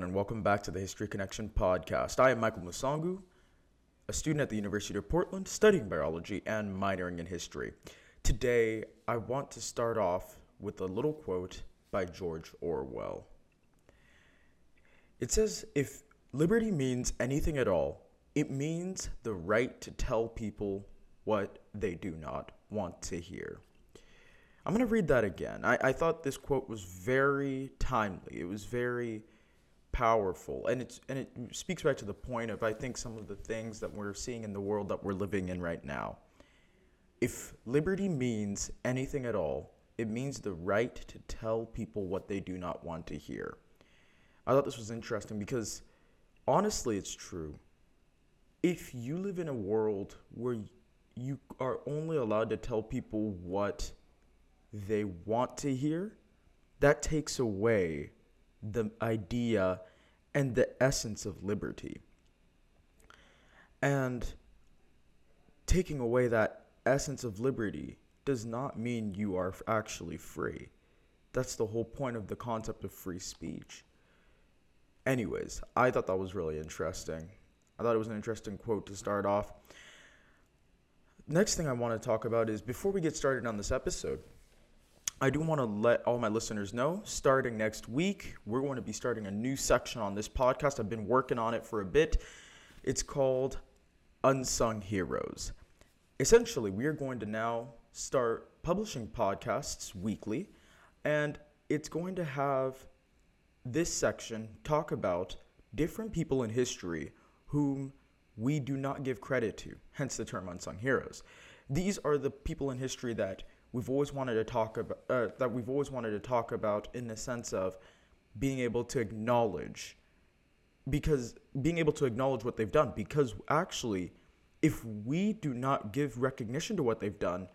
everyone, and welcome back to the History Connection podcast. I am Michael Musangu, a student at the University of Portland studying biology and minoring in history. Today, I want to start off with a little quote by George Orwell. It says, If liberty means anything at all, it means the right to tell people what they do not want to hear. I'm going to read that again. I, I thought this quote was very timely. It was very powerful and it's and it speaks back to the point of I think some of the things that we're seeing in the world that we're living in right now. If liberty means anything at all, it means the right to tell people what they do not want to hear. I thought this was interesting because honestly it's true. If you live in a world where you are only allowed to tell people what they want to hear, that takes away the idea and the essence of liberty. And taking away that essence of liberty does not mean you are actually free. That's the whole point of the concept of free speech. Anyways, I thought that was really interesting. I thought it was an interesting quote to start off. Next thing I want to talk about is before we get started on this episode, I do want to let all my listeners know starting next week, we're going to be starting a new section on this podcast. I've been working on it for a bit. It's called Unsung Heroes. Essentially, we are going to now start publishing podcasts weekly, and it's going to have this section talk about different people in history whom we do not give credit to, hence the term unsung heroes. These are the people in history that we've always wanted to talk about uh, that we've always wanted to talk about in the sense of being able to acknowledge because being able to acknowledge what they've done because actually if we do not give recognition to what they've done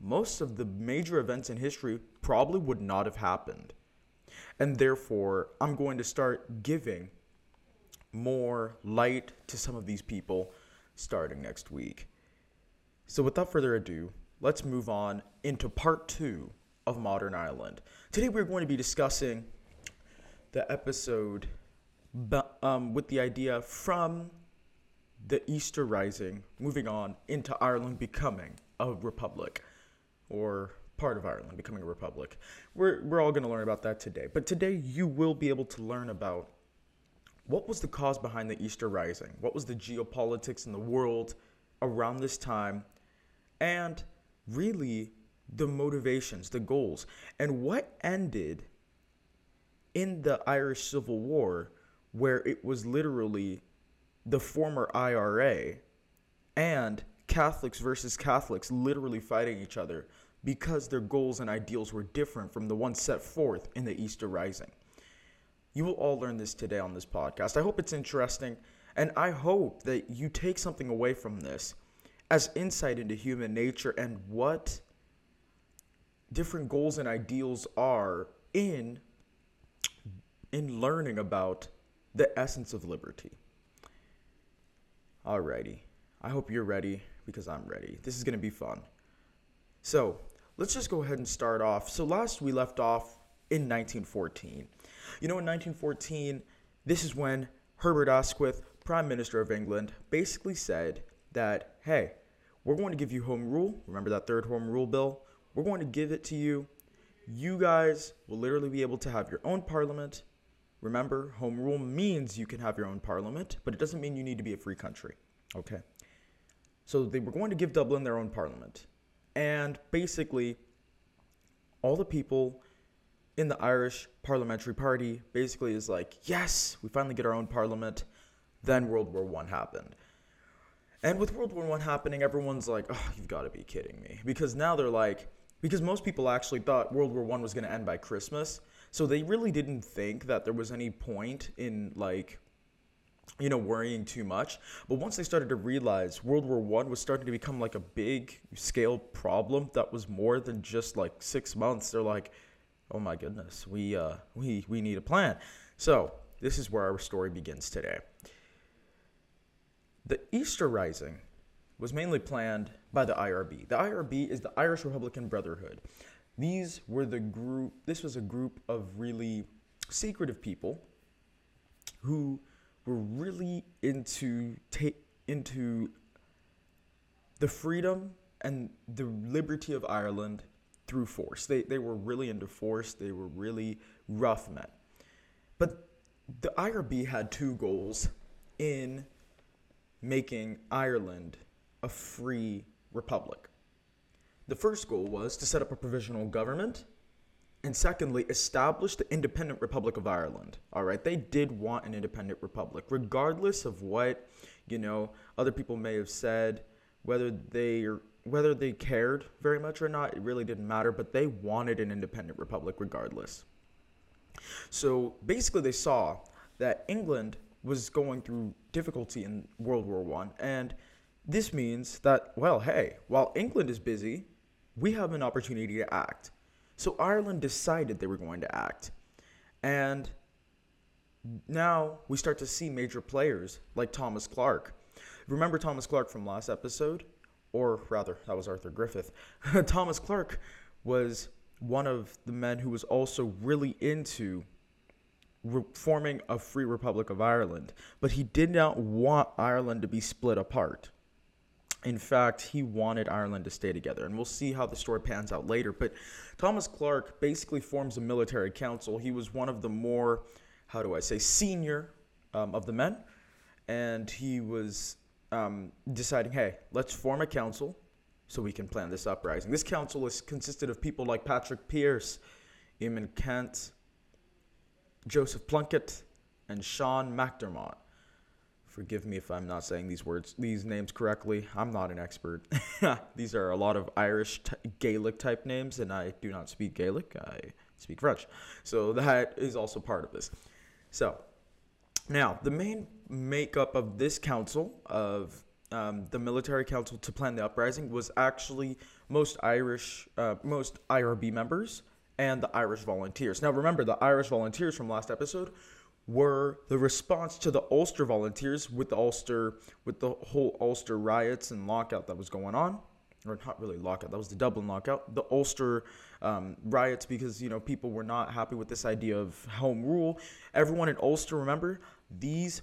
most of the major events in history probably would not have happened. And therefore i'm going to start giving more light to some of these people starting next week. So without further ado let's move on into part two of Modern Ireland. Today we're going to be discussing the episode um, with the idea from the Easter Rising, moving on into Ireland becoming a republic, or part of Ireland becoming a republic. We're, we're all going to learn about that today. But today you will be able to learn about what was the cause behind the Easter Rising, what was the geopolitics in the world around this time, and really the motivations, the goals, and what ended in the Irish Civil War, where it was literally the former IRA and Catholics versus Catholics literally fighting each other because their goals and ideals were different from the ones set forth in the Easter Rising. You will all learn this today on this podcast. I hope it's interesting, and I hope that you take something away from this as insight into human nature and what different goals and ideals are in in learning about the essence of liberty. Alrighty. I hope you're ready because I'm ready. This is going to be fun. So, let's just go ahead and start off. So, last we left off in 1914. You know, in 1914, this is when Herbert Asquith, Prime Minister of England, basically said that, hey, we're going to give you home rule. Remember that third home rule bill? We're going to give it to you. You guys will literally be able to have your own parliament. Remember, home rule means you can have your own parliament, but it doesn't mean you need to be a free country. Okay? So they were going to give Dublin their own parliament. And basically, all the people in the Irish Parliamentary Party basically is like, yes, we finally get our own parliament. Then World War One happened. And with World War One happening, everyone's like, "Oh, you've got to be kidding me!" Because now they're like, because most people actually thought World War One was going to end by Christmas, so they really didn't think that there was any point in like, you know, worrying too much. But once they started to realize World War One was starting to become like a big scale problem that was more than just like six months, they're like, "Oh my goodness, we uh, we we need a plan." So this is where our story begins today. The Easter Rising was mainly planned by the IRB. The IRB is the Irish Republican Brotherhood. These were the group, this was a group of really secretive people who were really into ta- into the freedom and the liberty of Ireland through force. They they were really into force. They were really rough men. But the IRB had two goals in making Ireland a free republic. The first goal was to set up a provisional government, and secondly, establish the independent Republic of Ireland. All right, they did want an independent republic, regardless of what you know other people may have said, whether they whether they cared very much or not. It really didn't matter, but they wanted an independent republic regardless. So basically, they saw that England was going through difficulty in World War One, and this means that well, hey, while England is busy, we have an opportunity to act. So Ireland decided they were going to act, and now we start to see major players like Thomas Clarke. Remember Thomas Clarke from last episode? Or rather, that was Arthur Griffith. Thomas Clarke was one of the men who was also really into forming a free Republic of Ireland, but he did not want Ireland to be split apart. In fact, he wanted Ireland to stay together, and we'll see how the story pans out later. But Thomas Clarke basically forms a military council. He was one of the more, how do I say, senior um, of the men, and he was um, deciding, hey, let's form a council so we can plan this uprising. This council is consisted of people like Patrick Pearse, Eamon Kent, Joseph Plunkett, and Sean McDermott. Forgive me if I'm not saying these words, these names correctly. I'm not an expert. these are a lot of Irish t- Gaelic type names, and I do not speak Gaelic. I speak French, so that is also part of this. So, now the main makeup of this council of um, the military council to plan the uprising was actually most Irish, uh, most IRB members and the Irish volunteers. Now, remember, the Irish volunteers from last episode were the response to the Ulster volunteers with the Ulster, with the whole Ulster riots and lockout that was going on, or not really lockout. That was the Dublin lockout. The Ulster um, riots because you know people were not happy with this idea of home rule. Everyone in Ulster, remember, these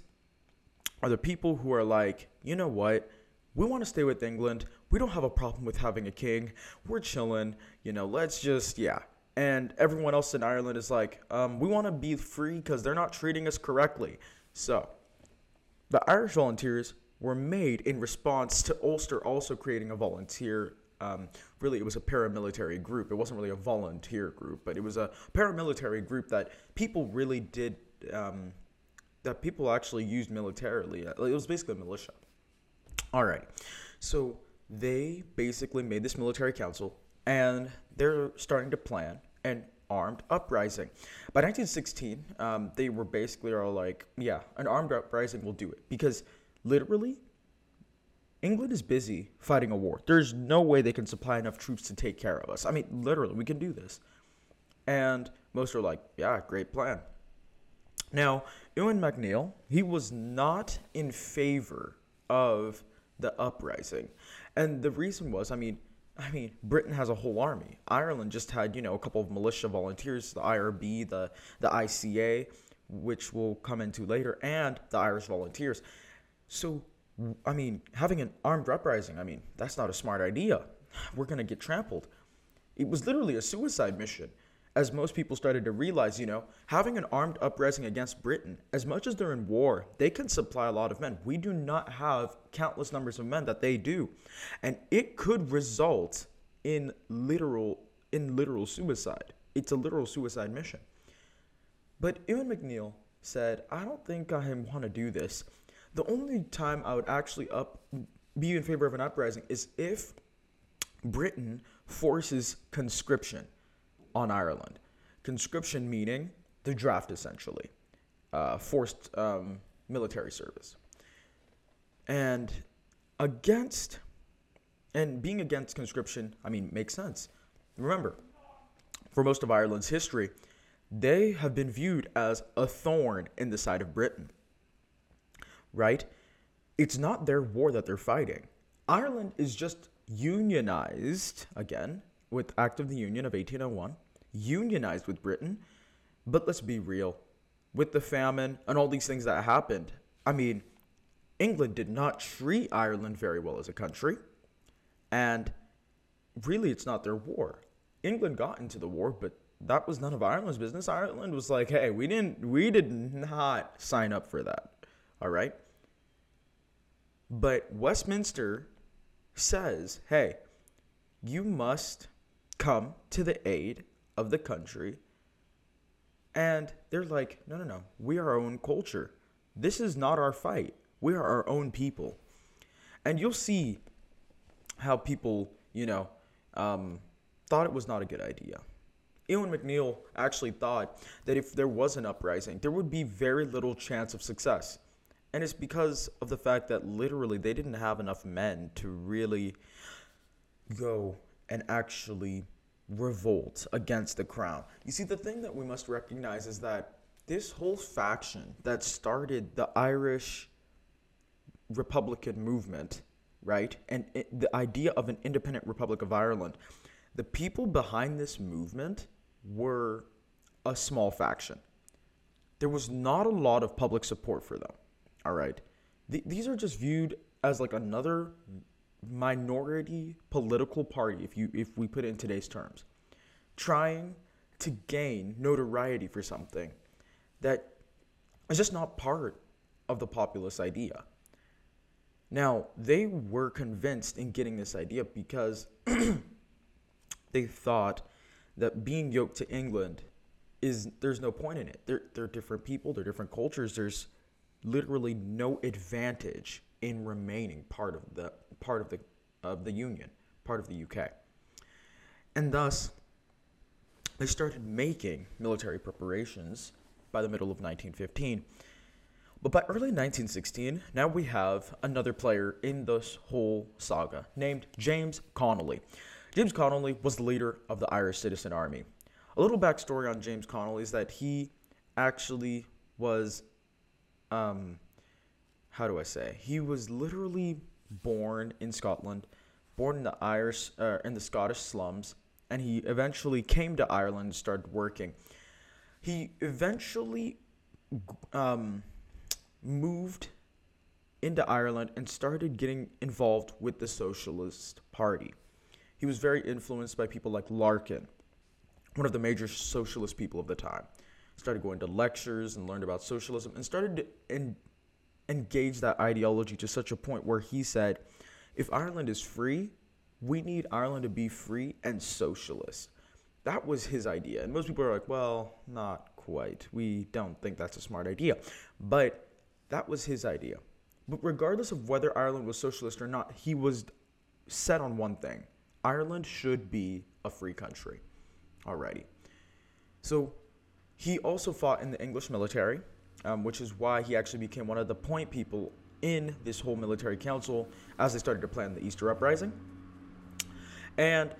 are the people who are like, you know what? We want to stay with England. We don't have a problem with having a king. We're chilling. You know, let's just, yeah and everyone else in Ireland is like, um, we want to be free because they're not treating us correctly. So, the Irish volunteers were made in response to Ulster also creating a volunteer. Um, really, it was a paramilitary group. It wasn't really a volunteer group, but it was a paramilitary group that people really did, um, that people actually used militarily. It was basically a militia. All right. So, they basically made this military council and they're starting to plan an armed uprising. By 1916, um, they were basically all like, yeah, an armed uprising will do it. Because literally, England is busy fighting a war. There's no way they can supply enough troops to take care of us. I mean, literally, we can do this. And most are like, yeah, great plan. Now, Eoin MacNeill, he was not in favor of the uprising. And the reason was, I mean, I mean, Britain has a whole army. Ireland just had, you know, a couple of militia volunteers, the IRB, the the ICA, which we'll come into later, and the Irish Volunteers. So, I mean, having an armed uprising, I mean, that's not a smart idea. We're going to get trampled. It was literally a suicide mission as most people started to realize, you know, having an armed uprising against Britain, as much as they're in war, they can supply a lot of men. We do not have countless numbers of men that they do. And it could result in literal in literal suicide. It's a literal suicide mission. But Eoin MacNeill said, I don't think I want to do this. The only time I would actually up be in favor of an uprising is if Britain forces conscription on Ireland. Conscription meaning the draft, essentially, uh, forced um, military service. And against, and being against conscription, I mean, makes sense. Remember, for most of Ireland's history, they have been viewed as a thorn in the side of Britain. Right? It's not their war that they're fighting. Ireland is just unionized, again, with Act of the Union of 1801 unionized with Britain. But let's be real. with the famine and all these things that happened, I mean, England did not treat Ireland very well as a country. And really, it's not their war. England got into the war, but that was none of Ireland's business. Ireland was like, hey, we didn't, we did not sign up for that. All right. But Westminster says, hey, you must come to the aid of the country. And they're like, no, no, no. We are our own culture. This is not our fight. We are our own people. And you'll see how people, you know, um, thought it was not a good idea. Eoin MacNeill actually thought that if there was an uprising, there would be very little chance of success. And it's because of the fact that literally they didn't have enough men to really go and actually revolt against the crown. You see, the thing that we must recognize is that this whole faction that started the Irish Republican movement, right? And it, the idea of an independent Republic of Ireland, the people behind this movement were a small faction. There was not a lot of public support for them. All right. Th- these are just viewed as like another minority political party if you if we put it in today's terms trying to gain notoriety for something that is just not part of the populist idea. Now they were convinced in getting this idea because they thought that being yoked to England is there's no point in it. They're, they're different people they're different cultures there's literally no advantage in remaining part of the part of the of the Union, part of the UK. And thus, they started making military preparations by the middle of 1915. But by early 1916, now we have another player in this whole saga named James Connolly. James Connolly was the leader of the Irish Citizen Army. A little backstory on James Connolly is that he actually was, um, how do I say? He was literally born in Scotland, born in the Irish uh, in the Scottish slums, and he eventually came to Ireland and started working. He eventually um, moved into Ireland and started getting involved with the Socialist Party. He was very influenced by people like Larkin, one of the major socialist people of the time. Started going to lectures and learned about socialism and started in, engage that ideology to such a point where he said, if Ireland is free, we need Ireland to be free and socialist. That was his idea. And most people are like, well, not quite. We don't think that's a smart idea. But that was his idea. But regardless of whether Ireland was socialist or not, he was set on one thing Ireland should be a free country. Alrighty. So he also fought in the English military um, which is why he actually became one of the point people in this whole military council as they started to plan the Easter Uprising. And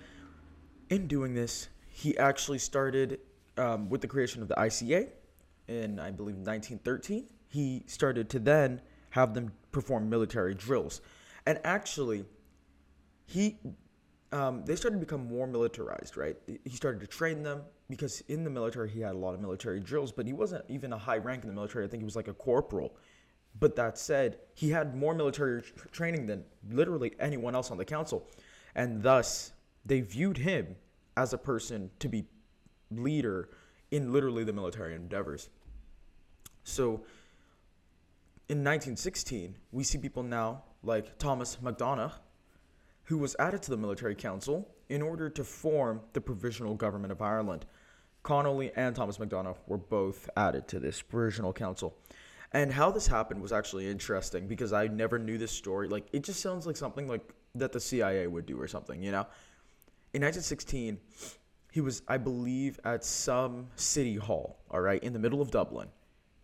in doing this, he actually started um, with the creation of the ICA in, I believe, 1913. He started to then have them perform military drills. And actually, he um, they started to become more militarized, right? He started to train them because in the military he had a lot of military drills, but he wasn't even a high rank in the military. I think he was like a corporal. But that said, he had more military tr- training than literally anyone else on the council, and thus they viewed him as a person to be leader in literally the military endeavors. So in 1916, we see people now like Thomas MacDonagh who was added to the military council in order to form the provisional government of Ireland. Connolly and Thomas MacDonagh were both added to this provisional council. And how this happened was actually interesting because I never knew this story. Like it just sounds like something like that the CIA would do or something, you know? In 1916, he was I believe at some city hall, all right, in the middle of Dublin.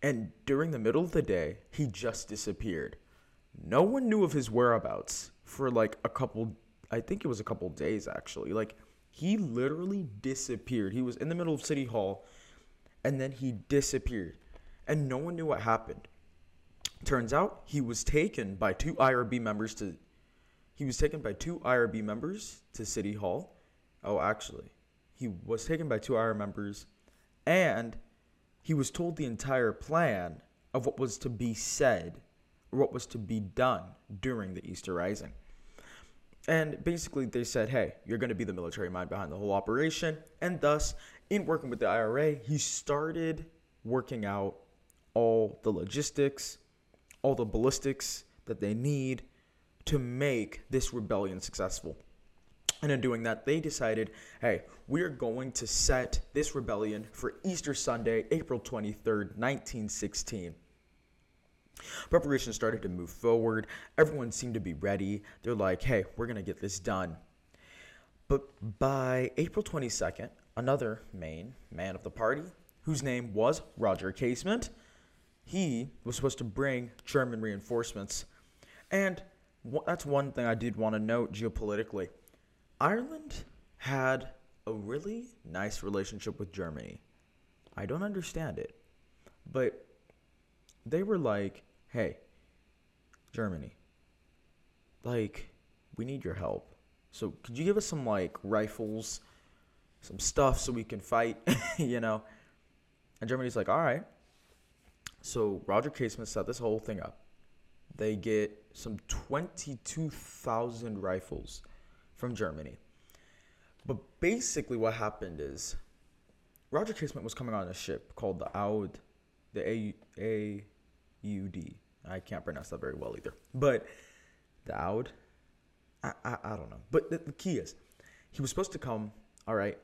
And during the middle of the day, he just disappeared. No one knew of his whereabouts for like a couple I think it was a couple days actually. Like he literally disappeared. He was in the middle of City Hall and then he disappeared. And no one knew what happened. Turns out he was taken by two IRB members to he was taken by two IRB members to City Hall. Oh, actually, he was taken by two IRB members and he was told the entire plan of what was to be said what was to be done during the Easter Rising. And basically, they said, hey, you're going to be the military mind behind the whole operation. And thus, in working with the IRA, he started working out all the logistics, all the ballistics that they need to make this rebellion successful. And in doing that, they decided, hey, we're going to set this rebellion for Easter Sunday, April 23rd, 1916. Preparations started to move forward. Everyone seemed to be ready. They're like, hey, we're going to get this done. But by April 22nd, another main man of the party, whose name was Roger Casement, he was supposed to bring German reinforcements. And that's one thing I did want to note geopolitically. Ireland had a really nice relationship with Germany. I don't understand it. But they were like, hey, Germany, like, we need your help. So could you give us some like rifles, some stuff so we can fight, you know? And Germany's like, all right. So Roger Casement set this whole thing up. They get some 22,000 rifles from Germany. But basically, what happened is Roger Casement was coming on a ship called the Aud, the A A U D. I can't pronounce that very well either. But Aud, I, I, I don't know. But the, the key is, he was supposed to come, all right,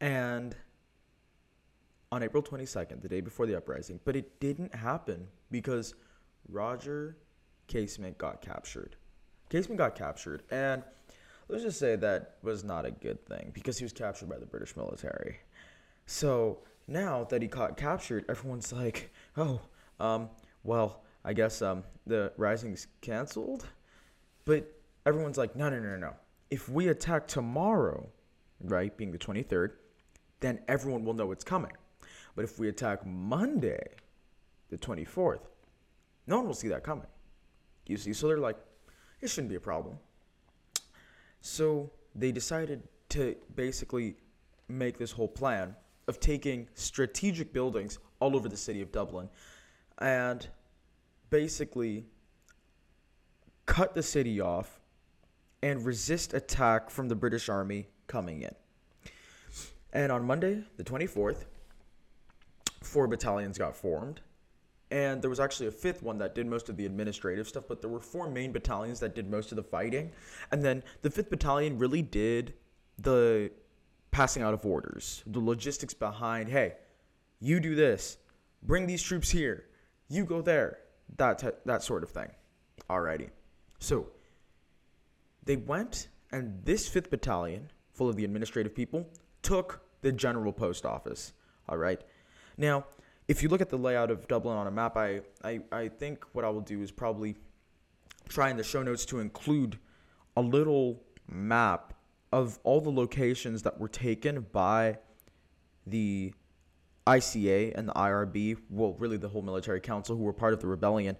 and on April 22nd, the day before the uprising, but it didn't happen because Roger Casement got captured. Casement got captured, and let's just say that was not a good thing because he was captured by the British military. So now that he got captured, everyone's like, oh, um, well, I guess um, the rising's canceled. But everyone's like, no, no, no, no. If we attack tomorrow, right, being the 23rd, then everyone will know it's coming. But if we attack Monday, the 24th, no one will see that coming. You see? So they're like, it shouldn't be a problem. So they decided to basically make this whole plan of taking strategic buildings all over the city of Dublin and basically cut the city off and resist attack from the British Army coming in. And on Monday, the 24th, four battalions got formed. And there was actually a fifth one that did most of the administrative stuff, but there were four main battalions that did most of the fighting. And then the fifth battalion really did the passing out of orders, the logistics behind, hey, you do this, bring these troops here, you go there, that, t- that sort of thing. Alrighty. So they went, and this fifth battalion, full of the administrative people, took the general post office. All right. Now, if you look at the layout of Dublin on a map, I, I, I think what I will do is probably try in the show notes to include a little map of all the locations that were taken by the ICA and the IRB, well, really the whole military council who were part of the rebellion.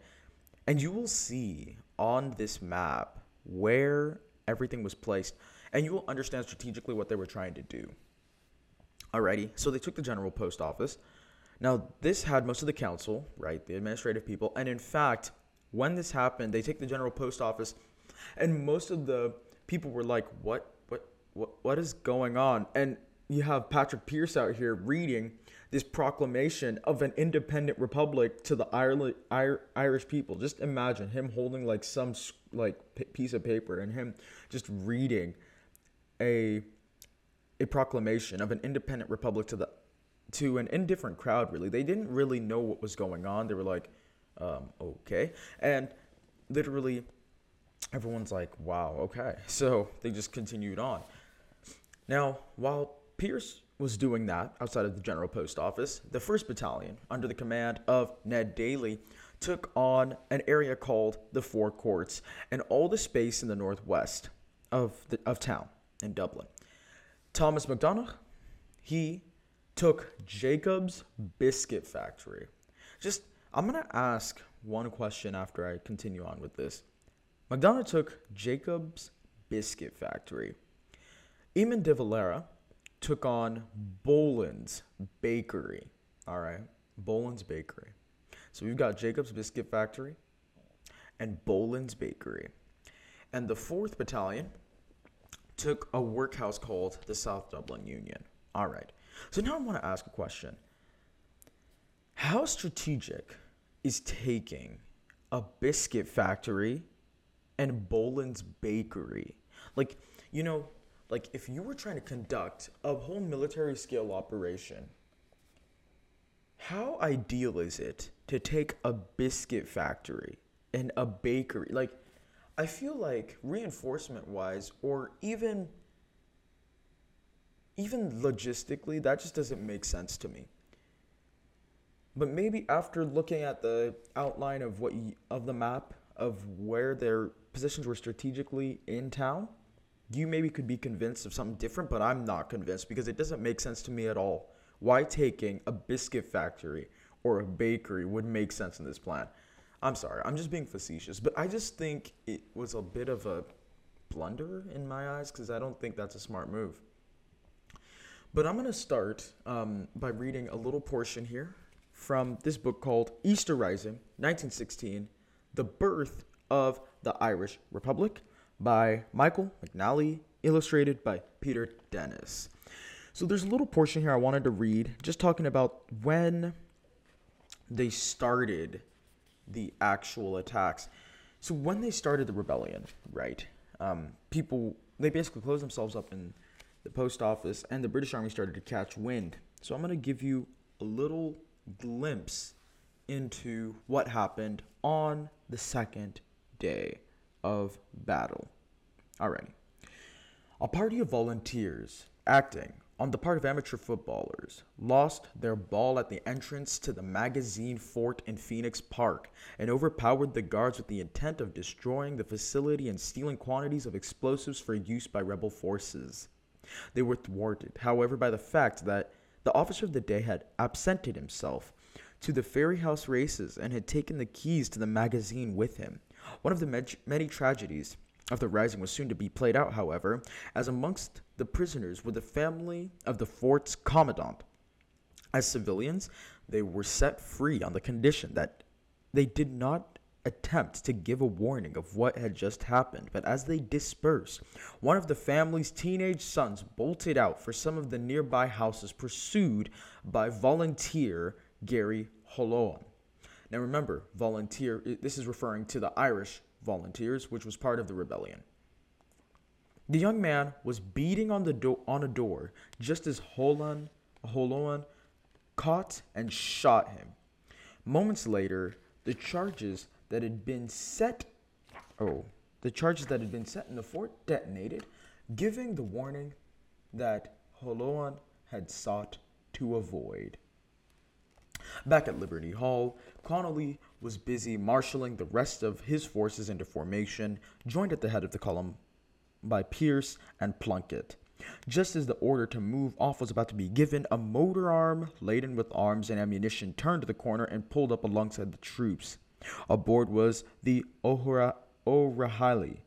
And you will see on this map where everything was placed, and you will understand strategically what they were trying to do. Alrighty, so they took the general post office. Now, this had most of the council, right, the administrative people, and in fact, when this happened, they take the general post office, and most of the people were like, "What, what, what, what is going on?" And you have Patrick Pearse out here reading this proclamation of an independent republic to the Irish people. Just imagine him holding like some like piece of paper and him just reading a a proclamation of an independent republic to the to an indifferent crowd really. They didn't really know what was going on. They were like um, okay. And literally everyone's like wow okay. So they just continued on. Now while pearse was doing that outside of the general post office the first battalion under the command of ned daly took on an area called the four courts and all the space in the northwest of, the, of town in dublin thomas MacDonagh, he took Jacob's Biscuit Factory. Just, I'm going to ask one question after I continue on with this. MacDonagh took Jacob's Biscuit Factory. Eamon de Valera took on Boland's Bakery. All right. Boland's Bakery. So we've got Jacob's Biscuit Factory and Boland's Bakery. And the 4th Battalion took a workhouse called the South Dublin Union. All right. So now I want to ask a question. How strategic is taking a biscuit factory and Boland's Bakery? Like, you know, like if you were trying to conduct a whole military scale operation, how ideal is it to take a biscuit factory and a bakery? Like, I feel like reinforcement wise, or even even logistically, that just doesn't make sense to me. But maybe after looking at the outline of what you, of the map of where their positions were strategically in town, you maybe could be convinced of something different, but I'm not convinced because it doesn't make sense to me at all. Why taking a biscuit factory or a bakery would make sense in this plan? I'm sorry, I'm just being facetious, but I just think it was a bit of a blunder in my eyes because I don't think that's a smart move. But I'm going to start um, by reading a little portion here from this book called Easter Rising, 1916 The Birth of the Irish Republic by Michael McNally, illustrated by Peter Dennis. So there's a little portion here I wanted to read, just talking about when they started the actual attacks. So when they started the rebellion, right? Um, people they basically closed themselves up in the post office, and the British Army started to catch wind. So I'm to give you a little glimpse into what happened on the second day of battle. Alrighty. A party of volunteers acting on the part of amateur footballers lost their ball at the entrance to the magazine fort in Phoenix Park and overpowered the guards with the intent of destroying the facility and stealing quantities of explosives for use by rebel forces. They were thwarted, however, by the fact that the officer of the day had absented himself to the Fairyhouse races and had taken the keys to the magazine with him. One of the many tragedies of the rising was soon to be played out, however, as amongst the prisoners were the family of the fort's commandant. As civilians, they were set free on the condition that they did not attempt to give a warning of what had just happened, but as they dispersed, one of the family's teenage sons bolted out for some of the nearby houses, pursued by volunteer Gary Holohan. Now remember, volunteer, this is referring to the Irish volunteers, which was part of the rebellion. The young man was beating on the do- on a door just as Holohan, Holohan caught and shot him. Moments later, the charges that had been set oh the charges that had been set in the fort detonated giving the warning that Holohan had sought to avoid. Back at Liberty Hall, Connolly was busy marshaling the rest of his forces into formation, joined at the head of the column by Pearse and Plunkett. Just as the order to move off was about to be given, a motor arm laden with arms and ammunition turned the corner and pulled up alongside the troops. Aboard was the O'Rahilly,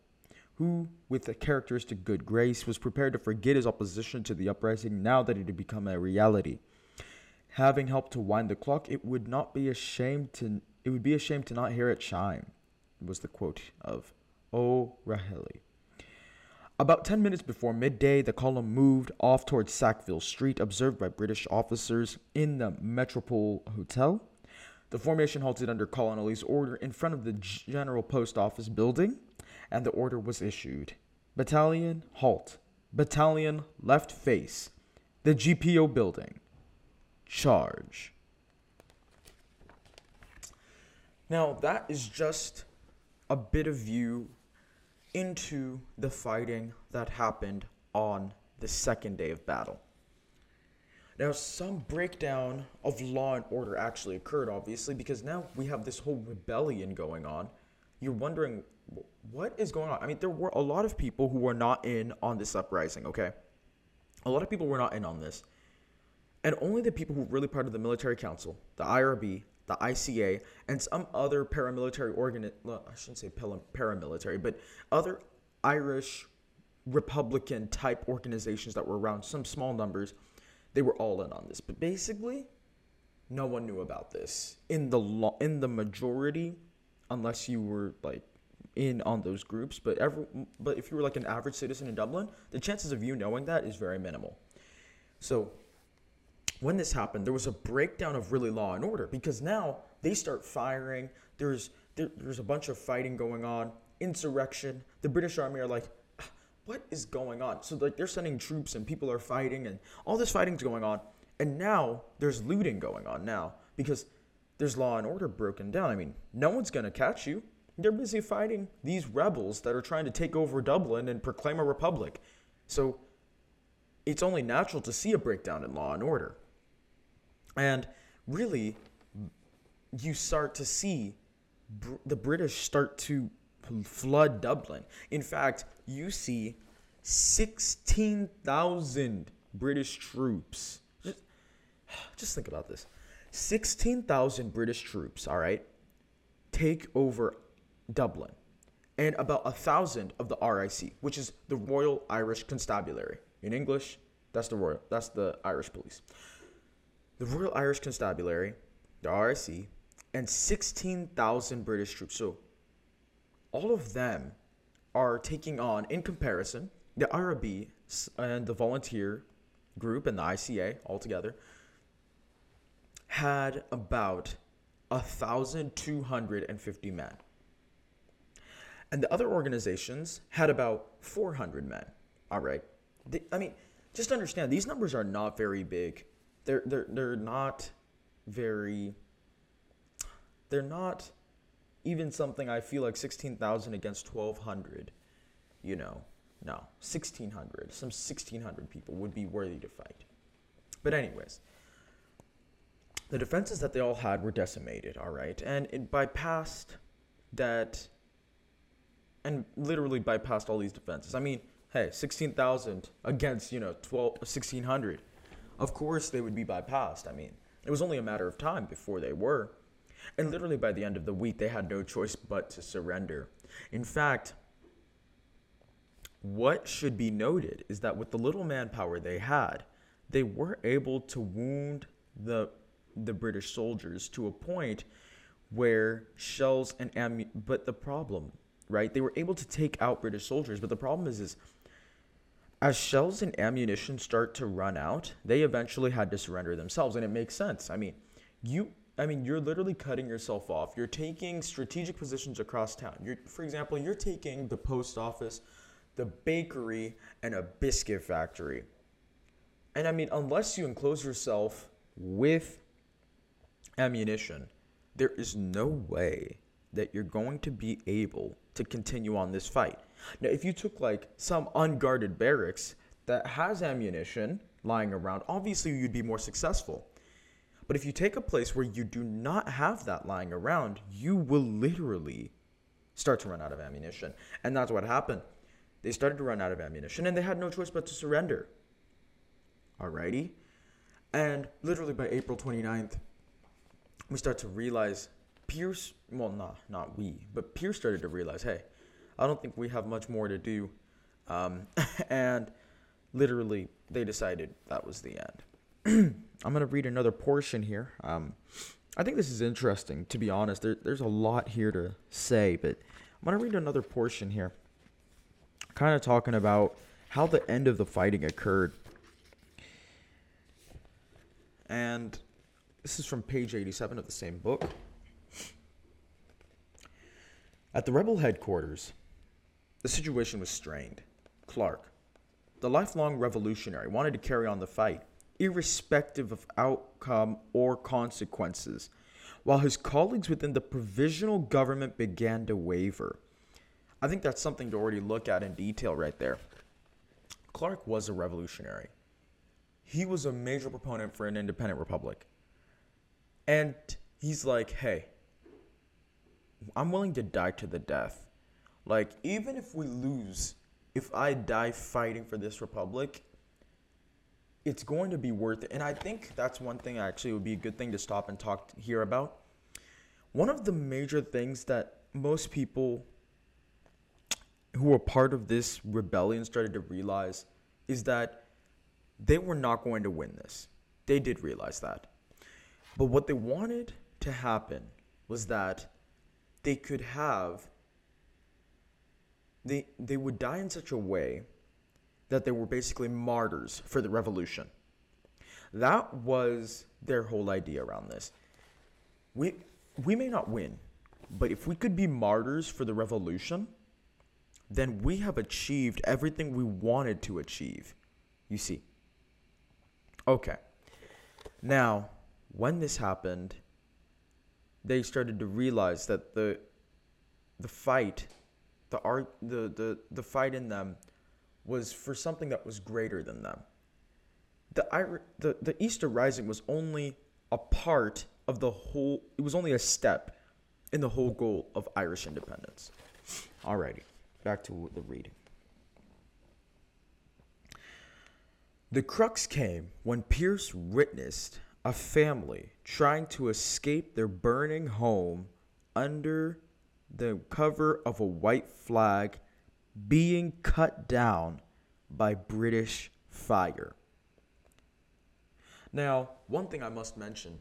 who, with a characteristic good grace, was prepared to forget his opposition to the uprising now that it had become a reality. Having helped to wind the clock, it would not be ashamed to it would be a shame to not hear it chime, was the quote of O'Rahilly. About 10 minutes before midday, the column moved off towards Sackville Street, observed by British officers in the Metropole Hotel. The formation halted under Connolly's order in front of the General Post Office building, and the order was issued. Battalion, halt. Battalion, left face. The GPO building. Charge. Now, that is just a bit of view into the fighting that happened on the second day of battle. Now, some breakdown of law and order actually occurred, obviously, because now we have this whole rebellion going on. You're wondering, what is going on? I mean, there were a lot of people who were not in on this uprising, okay? A lot of people were not in on this. And only the people who were really part of the military council, the IRB, the ICA, and some other paramilitary organ well, I shouldn't say paramilitary, but other Irish Republican type organizations that were around, some small numbers, they were all in on this. But basically, no one knew about this in the lo- in the majority, unless you were like in on those groups. But every but if you were like an average citizen in Dublin, the chances of you knowing that is very minimal. So when this happened, there was a breakdown of really law and order because now they start firing. There's there, there's a bunch of fighting going on, insurrection. The British Army are like, "Ah, what is going on? So like they're sending troops and people are fighting and all this fighting's going on. And now there's looting going on now because there's law and order broken down. I mean, no one's gonna catch you. They're busy fighting these rebels that are trying to take over Dublin and proclaim a republic. So it's only natural to see a breakdown in law and order. And really, you start to see br- the British start to flood Dublin. In fact, you see 16,000 British troops. Just, just think about this 16,000 British troops, all right, take over Dublin. And about a thousand of the RIC, which is the Royal Irish Constabulary. In English, that's the Royal, that's the Irish police the Royal Irish Constabulary, the RIC, and 16,000 British troops. So all of them are taking on, in comparison, the IRB and the volunteer group and the ICA altogether had about 1,250 men. And the other organizations had about 400 men. All right. They, I mean, just understand these numbers are not very big they're they're they're not very they're not even something I feel like 16,000 against 1200 you know no 1600 some 1600 people would be worthy to fight. But anyways the defenses that they all had were decimated all right? And it bypassed that and literally bypassed all these defenses. I mean hey 16,000 against you know 12 1600 of course they would be bypassed. I mean, it was only a matter of time before they were. And literally by the end of the week, they had no choice but to surrender. In fact, what should be noted is that with the little manpower they had, they were able to wound the the British soldiers to a point where shells and ammunition. But the problem, right? They were able to take out British soldiers, but the problem is, is as shells and ammunition start to run out, they eventually had to surrender themselves, and it makes sense. I mean, you I mean, you're literally cutting yourself off. You're taking strategic positions across town. You're, for example, you're taking the post office, the bakery, and a biscuit factory. And I mean, unless you enclose yourself with ammunition, there is no way that you're going to be able to continue on this fight. Now, if you took like some unguarded barracks that has ammunition lying around, obviously you'd be more successful. But if you take a place where you do not have that lying around, you will literally start to run out of ammunition. And that's what happened. They started to run out of ammunition and they had no choice but to surrender. Alrighty? And literally by April 29th, we start to realize Pearse, well, not, not we, but Pearse started to realize, hey, I don't think we have much more to do. Um, and literally, they decided that was the end. I'm going to read another portion here. Um, I think this is interesting, to be honest. There, there's a lot here to say, but I'm going to read another portion here, kind of talking about how the end of the fighting occurred. And this is from page 87 of the same book. At the rebel headquarters, the situation was strained. Clarke, the lifelong revolutionary, wanted to carry on the fight, irrespective of outcome or consequences, while his colleagues within the provisional government began to waver. I think that's something to already look at in detail right there. Clarke was a revolutionary. He was a major proponent for an independent republic. And he's like, hey, I'm willing to die to the death like, even if we lose, if I die fighting for this republic, it's going to be worth it. And I think that's one thing actually would be a good thing to stop and talk here about. One of the major things that most people who were part of this rebellion started to realize is that they were not going to win this. They did realize that. But what they wanted to happen was that they could have they they would die in such a way that they were basically martyrs for the revolution. That was their whole idea around this. We we may not win, but if we could be martyrs for the revolution, then we have achieved everything we wanted to achieve. You see. Okay. Now, when this happened, they started to realize that the the fight, the art the, the, the fight in them was for something that was greater than them. The, the, the Easter Rising was only a part of the whole, it was only a step in the whole goal of Irish independence. Alrighty, back to the reading. The crux came when Pearse witnessed a family trying to escape their burning home under the cover of a white flag being cut down by British fire. Now, one thing I must mention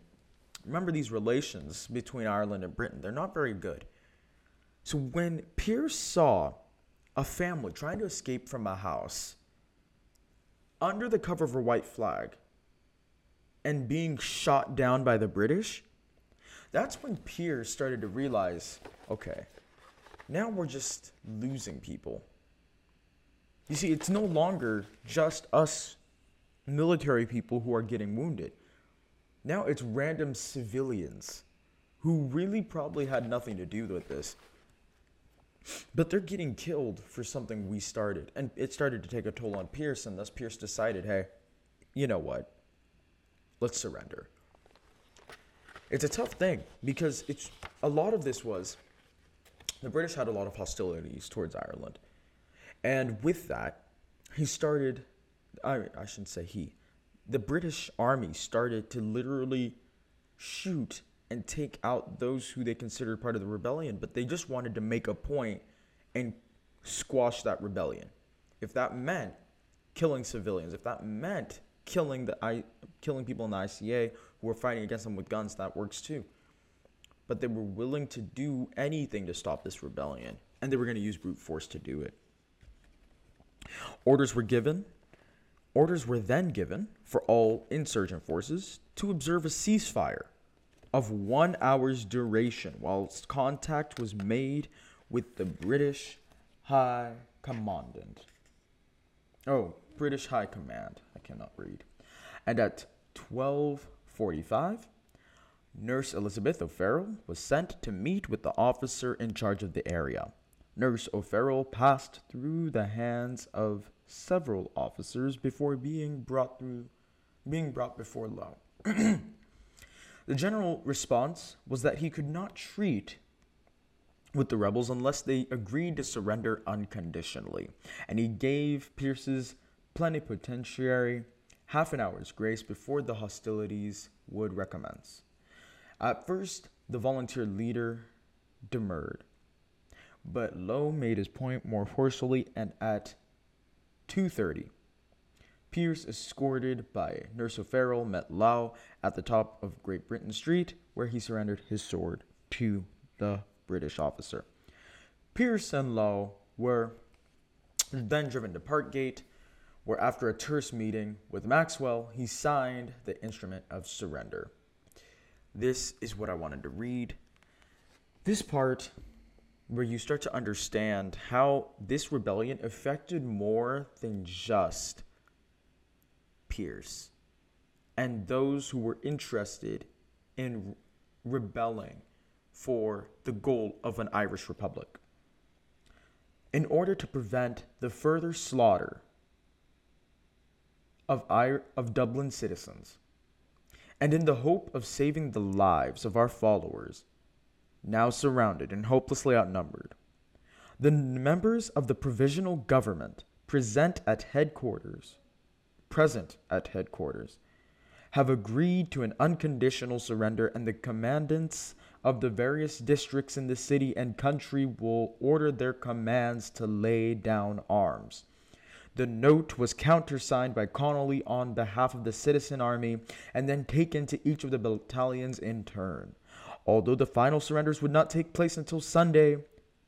remember these relations between Ireland and Britain, they're not very good. So when Pearse saw a family trying to escape from a house under the cover of a white flag and being shot down by the British, that's when Pearse started to realize okay, now we're just losing people. You see, it's no longer just us military people who are getting wounded. Now it's random civilians who really probably had nothing to do with this. But they're getting killed for something we started. And it started to take a toll on Pearse, and thus Pearse decided hey, you know what? Let's surrender. It's a tough thing because it's a lot of this was the British had a lot of hostilities towards Ireland. And with that, he started, I, I shouldn't say he, the British army started to literally shoot and take out those who they considered part of the rebellion, but they just wanted to make a point and squash that rebellion. If that meant killing civilians, if that meant killing the I, killing people in the ICA who were fighting against them with guns, that works too. But they were willing to do anything to stop this rebellion, and they were going to use brute force to do it. Orders were given. Orders were then given for all insurgent forces to observe a ceasefire of one hour's duration whilst contact was made with the British High Commandant. Oh, British High Command. I cannot read. And at 12:45, Nurse Elizabeth O'Farrell was sent to meet with the officer in charge of the area. Nurse O'Farrell passed through the hands of several officers before being brought through being brought before Lowe. the general response was that he could not treat with the rebels unless they agreed to surrender unconditionally, and he gave Pearse's plenipotentiary half an hour's grace before the hostilities would recommence. At first, the volunteer leader demurred, but Lowe made his point more forcefully and at 2:30 Pearse, escorted by Nurse O'Farrell, met Lowe at the top of Great Britain Street, where he surrendered his sword to the British officer. Pearse and Lowe were then driven to Parkgate, where after a terse meeting with Maxwell, he signed the instrument of surrender. This is what I wanted to read. This part where you start to understand how this rebellion affected more than just Pearse and those who were interested in rebelling for the goal of an Irish republic. In order to prevent the further slaughter of, I- of Dublin citizens, and in the hope of saving the lives of our followers, now surrounded and hopelessly outnumbered, the members of the provisional government present at headquarters, present at headquarters, have agreed to an unconditional surrender, and the commandants of the various districts in the city and country will order their commands to lay down arms. The note was countersigned by Connolly on behalf of the citizen army and then taken to each of the battalions in turn. Although the final surrenders would not take place until Sunday,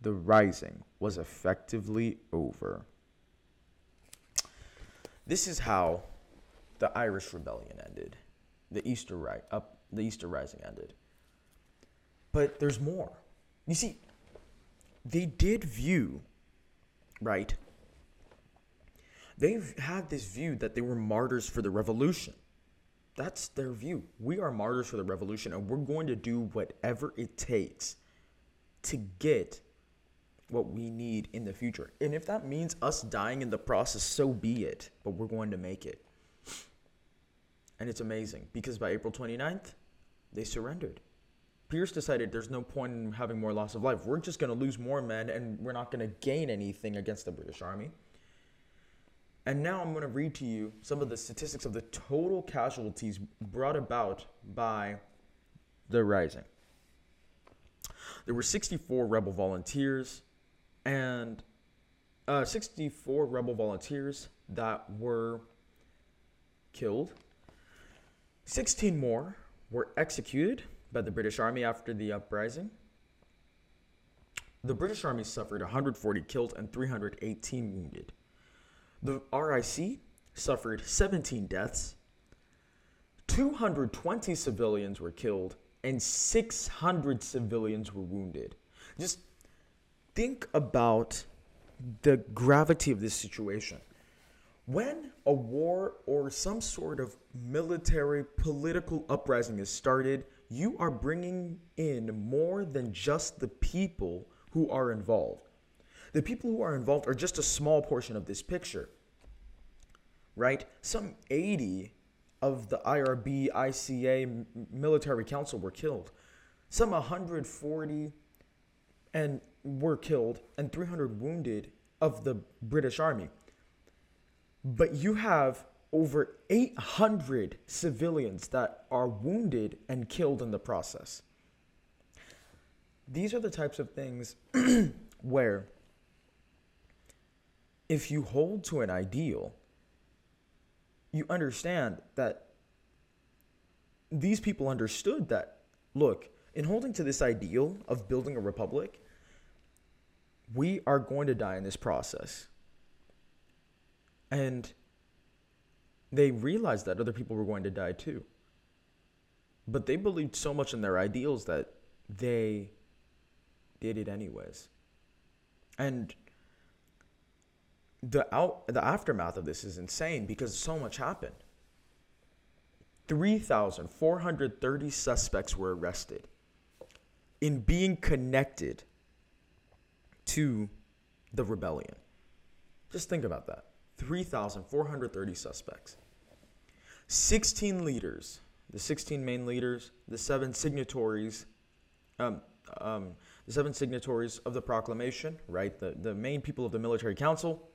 the rising was effectively over. This is how the Irish Rebellion ended. The Easter ri- up the Easter Rising ended. But there's more. You see, they did view, right? They've had this view that they were martyrs for the revolution. That's their view. We are martyrs for the revolution, and we're going to do whatever it takes to get what we need in the future. And if that means us dying in the process, so be it. But we're going to make it. And it's amazing because by April 29th, they surrendered. Pearse decided there's no point in having more loss of life. We're just going to lose more men and we're not going to gain anything against the British Army. And now I'm going to read to you some of the statistics of the total casualties brought about by the rising. There were 64 rebel volunteers and uh, 64 rebel volunteers that were killed. 16 more were executed by the British Army after the uprising. The British Army suffered 140 killed and 318 wounded. The RIC suffered 17 deaths, 220 civilians were killed, and 600 civilians were wounded. Just think about the gravity of this situation. When a war or some sort of military political uprising is started, you are bringing in more than just the people who are involved. The people who are involved are just a small portion of this picture, right? Some 80 of the IRB, ICA, military council were killed. Some 140 and were killed and 300 wounded of the British Army. But you have over 800 civilians that are wounded and killed in the process. These are the types of things where if you hold to an ideal, you understand that these people understood that, look, in holding to this ideal of building a republic, we are going to die in this process. And they realized that other people were going to die too. But they believed so much in their ideals that they did it anyways. And the out the aftermath of this is insane because so much happened. 3,430 suspects were arrested in being connected to the rebellion. Just think about that 3,430 suspects. 16 leaders, the 16 main leaders, the seven signatories, um, um, the seven signatories of the proclamation, right? The, the main people of the military council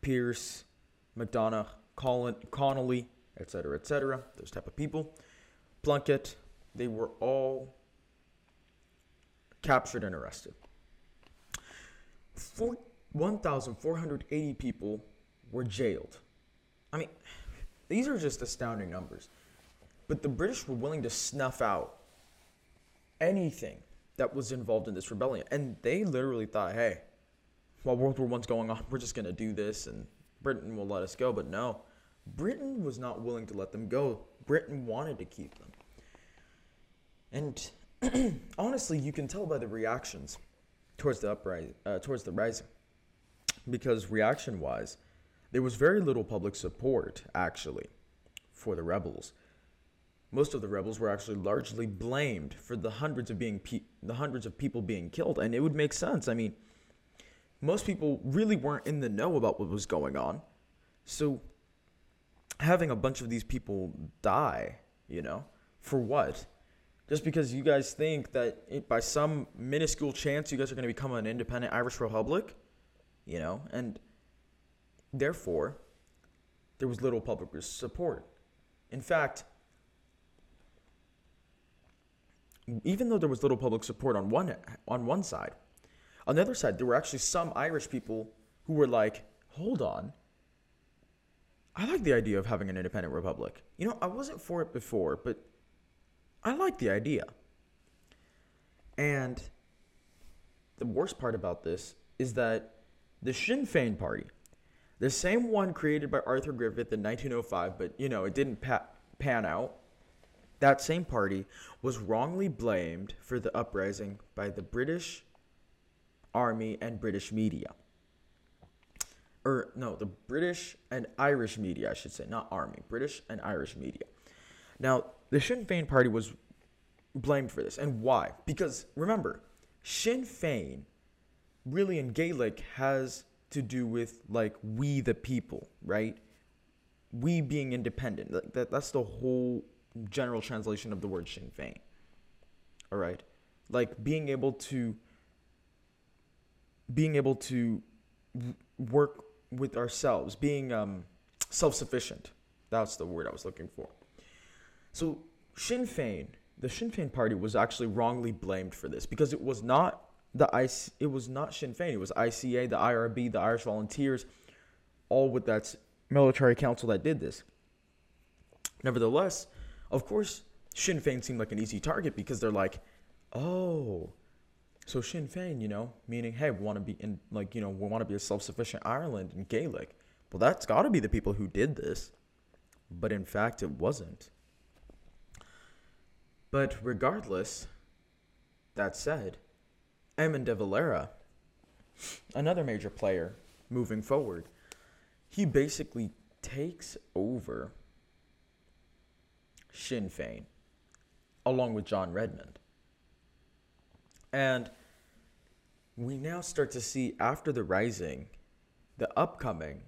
Pearse, MacDonagh, Collin, Connolly, etc., etc., those type of people. Plunkett, they were all captured and arrested. 1,480 people were jailed. I mean, these are just astounding numbers. But the British were willing to snuff out anything that was involved in this rebellion. And they literally thought, hey, while World War One's going on, we're just to do this and Britain will let us go. But no, Britain was not willing to let them go. Britain wanted to keep them. And honestly, you can tell by the reactions towards the uprising, uh, towards the rising, because reaction-wise, there was very little public support actually for the rebels. Most of the rebels were actually largely blamed for the hundreds of being pe- the hundreds of people being killed, and it would make sense. I mean, most people really weren't in the know about what was going on, so having a bunch of these people die, you know, for what? just because you guys think that it, by some minuscule chance you guys are going to become an independent Irish republic, you know, and therefore there was little public support. In fact, even though there was little public support on one on one side, on the other side there were actually some Irish people who were like, "Hold on, I like the idea of having an independent republic. You know, I wasn't for it before, but I like the idea. And the worst part about this is that the Sinn Féin party, the same one created by Arthur Griffith in 1905, but you know, it didn't pa- pan out. That same party was wrongly blamed for the uprising by the British Army and British media. Or, no, the British and Irish media, I should say, not Army, British and Irish media. Now, the Sinn Féin party was blamed for this. And why? Because remember, Sinn Féin really in Gaelic has to do with like we the people, right? We being independent. That, that that's the whole general translation of the word Sinn Féin. All right? Like being able to being able to work with ourselves, being um, self-sufficient. That's the word I was looking for. So Sinn Féin the Sinn Féin party was actually wrongly blamed for this because it was not the IC, it was not Sinn Féin. It was ICA, the IRB, the Irish Volunteers, all with that military council that did this. Nevertheless, of course, Sinn Féin seemed like an easy target because they're like, oh, so Sinn Féin, you know, meaning, hey, we want to be in, like, you know, we want to be a self sufficient Ireland in Gaelic. Well, that's got to be the people who did this. But in fact, it wasn't. But regardless, that said, Eamon de Valera, another major player moving forward, he basically takes over Sinn Féin along with John Redmond. And we now start to see after the rising the upcoming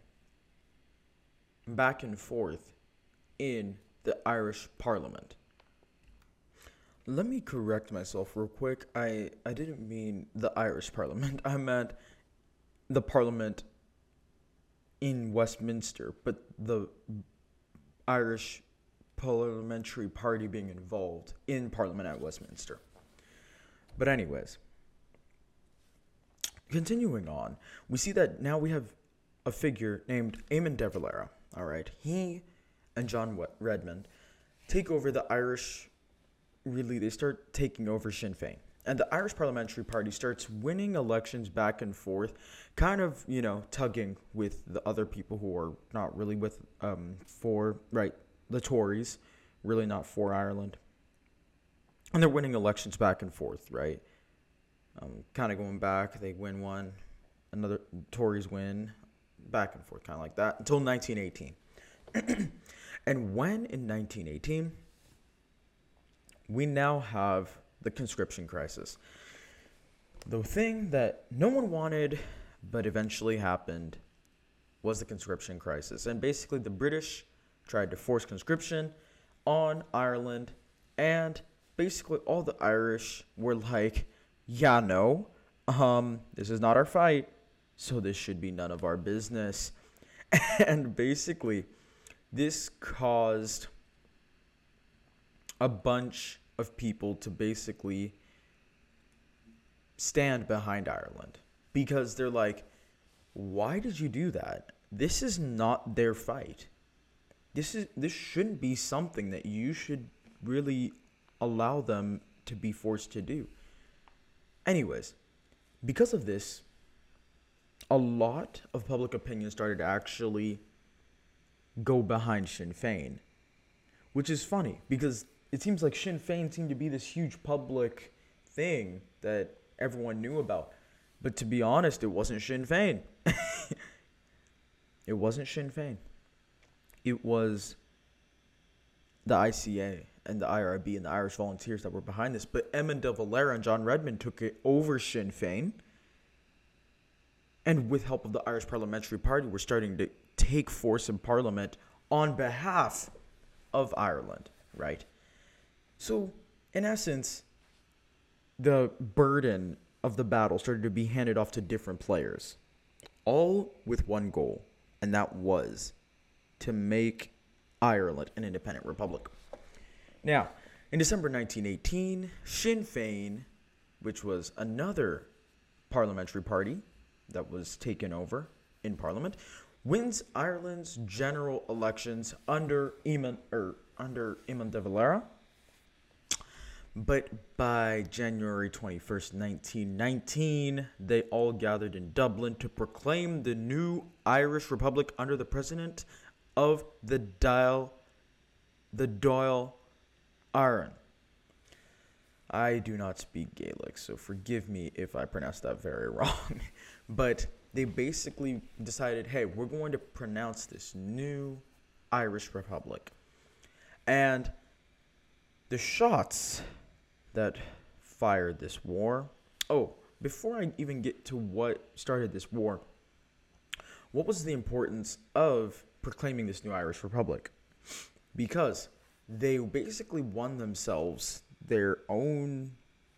back and forth in the Irish Parliament. Let me correct myself real quick. I, I didn't mean the Irish Parliament. I meant the Parliament in Westminster, but the Irish parliamentary party being involved in Parliament at Westminster. But, anyways, continuing on, we see that now we have a figure named Eamon de Valera. All right, he and John Redmond take over the Irish really they start taking over Sinn Féin. And the Irish Parliamentary Party starts winning elections back and forth, kind of, you know, tugging with the other people who are not really with um, for right the Tories, really not for Ireland. And they're winning elections back and forth, right? Um, kind of going back, they win one, another Tories win, back and forth, kind of like that until 1918. and when in 1918 we now have the conscription crisis. The thing that no one wanted but eventually happened was the conscription crisis. And basically, the British tried to force conscription on Ireland, and basically, all the Irish were like, yeah, no, um, this is not our fight, so this should be none of our business. And basically, this caused a bunch of people to basically stand behind Ireland because they're like, why did you do that? This is not their fight. This is this shouldn't be something that you should really allow them to be forced to do. Anyways, because of this, a lot of public opinion started to actually go behind Sinn Féin, which is funny because it seems like Sinn Féin seemed to be this huge public thing that everyone knew about. But to be honest, it wasn't Sinn Féin. it wasn't Sinn Féin. It was the ICA and the IRB and the Irish Volunteers that were behind this. But Eamon de Valera and John Redmond took it over Sinn Féin. And with help of the Irish Parliamentary Party, we're starting to take force in Parliament on behalf of Ireland, right? So, in essence, the burden of the battle started to be handed off to different players, all with one goal, and that was to make Ireland an independent republic. Now, in December 1918, Sinn Féin, which was another parliamentary party that was taken over in Parliament, wins Ireland's general elections under Eamon or under Eamon de Valera. But by January 21st, 1919, they all gathered in Dublin to proclaim the new Irish Republic under the president of the Dial the Dáil Éireann. I do not speak Gaelic, so forgive me if I pronounce that very wrong. but they basically decided, hey, we're going to pronounce this new Irish Republic. And the shots that fired this war. Oh, before I even get to what started this war, what was the importance of proclaiming this new Irish Republic? Because they basically won themselves their own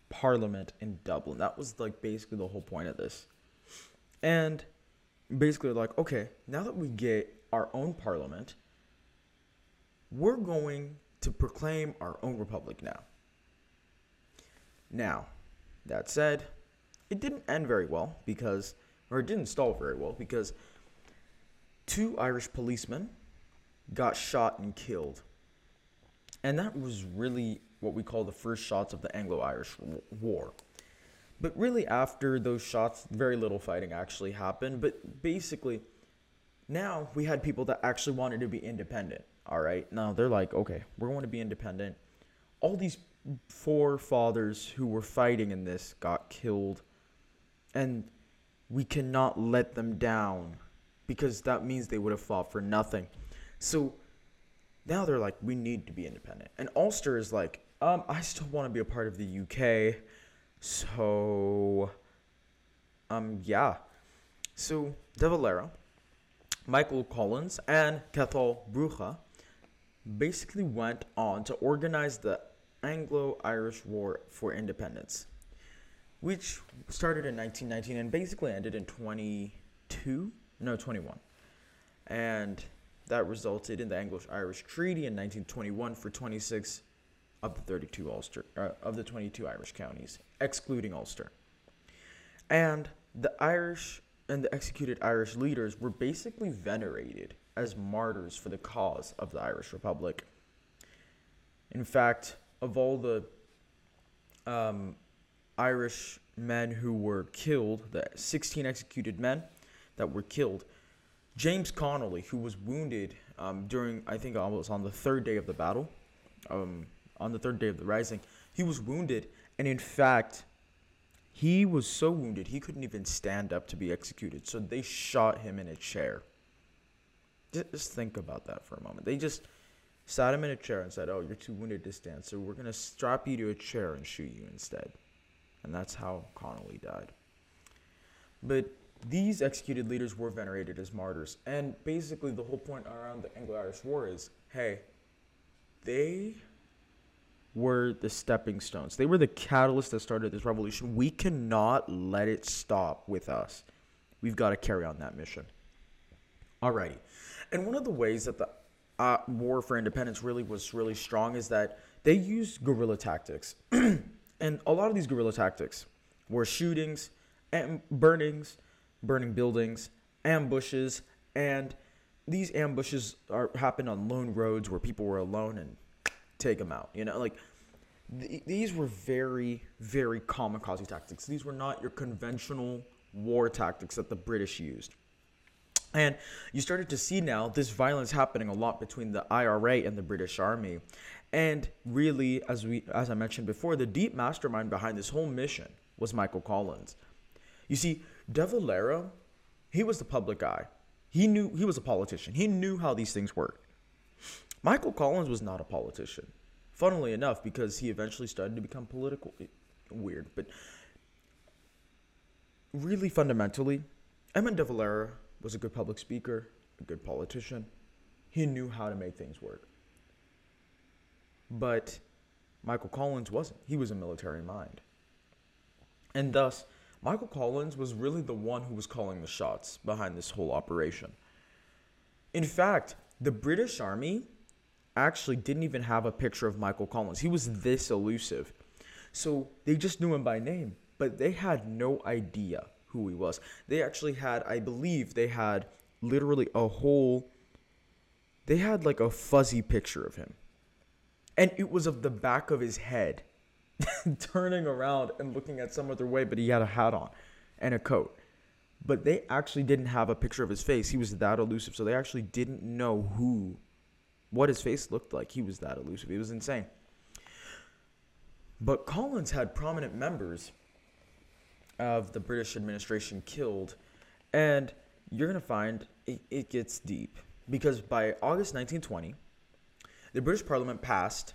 parliament in Dublin. That was like basically the whole point of this. And basically, like, okay, now that we get our own parliament, we're going to proclaim our own republic now. Now, that said, it didn't end very well because, or it didn't stall very well because two Irish policemen got shot and killed. And that was really what we call the first shots of the Anglo Irish War. But really, after those shots, very little fighting actually happened. But basically, now we had people that actually wanted to be independent. All right. Now they're like, okay, we're going to be independent. All these forefathers who were fighting in this got killed. And we cannot let them down because that means they would have fought for nothing. So now they're like, we need to be independent. And Ulster is like, um, I still want to be a part of the UK. So, um, yeah. So, De Valera, Michael Collins, and Cathal Brugha basically went on to organize the Anglo Irish War for Independence, which started in 1919 and basically ended in 22, no, 21. And that resulted in the Anglo-Irish Treaty in 1921 for 26 of the 32 Ulster uh, of the 22 Irish counties, excluding Ulster. And the Irish and the executed Irish leaders were basically venerated as martyrs for the cause of the Irish Republic. In fact, of all the um, Irish men who were killed, the 16 executed men that were killed, James Connolly, who was wounded um, during, I think almost on the third day of the battle, um, on the third day of the rising, he was wounded. And in fact, he was so wounded, he couldn't even stand up to be executed. So they shot him in a chair. Just think about that for a moment. They just sat him in a chair and said, Oh, you're too wounded to stand, so we're going to strap you to a chair and shoot you instead. And that's how Connolly died. But these executed leaders were venerated as martyrs. And basically, the whole point around the Anglo Irish War is hey, they were the stepping stones. They were the catalyst that started this revolution. We cannot let it stop with us. We've got to carry on that mission. Alrighty. And one of the ways that the uh, war for independence really was really strong is that they used guerrilla tactics. and a lot of these guerrilla tactics were shootings and burnings burning buildings, ambushes, and these ambushes are happen on lone roads where people were alone and take them out. You know, like th- these were very, very kamikaze tactics. These were not your conventional war tactics that the British used. And you started to see now this violence happening a lot between the IRA and the British Army. And really, as we as I mentioned before, the deep mastermind behind this whole mission was Michael Collins. You see, De Valera, he was the public eye. He knew he was a politician. He knew how these things worked. Michael Collins was not a politician. Funnily enough, because he eventually started to become political weird, but really fundamentally, Eamon de Valera was a good public speaker, a good politician. He knew how to make things work. But Michael Collins wasn't. He was a military mind. And thus, Michael Collins was really the one who was calling the shots behind this whole operation. In fact, the British Army actually didn't even have a picture of Michael Collins. He was this elusive. So they just knew him by name, but they had no idea who he was. They actually had, I believe, they had literally a whole they had like a fuzzy picture of him. And it was of the back of his head turning around and looking at some other way, but he had a hat on and a coat. But they actually didn't have a picture of his face. He was that elusive. So they actually didn't know who, what his face looked like. He was that elusive. It was insane. But Collins had prominent members of the British administration killed. And you're going to find it, it gets deep. Because by August 1920, the British Parliament passed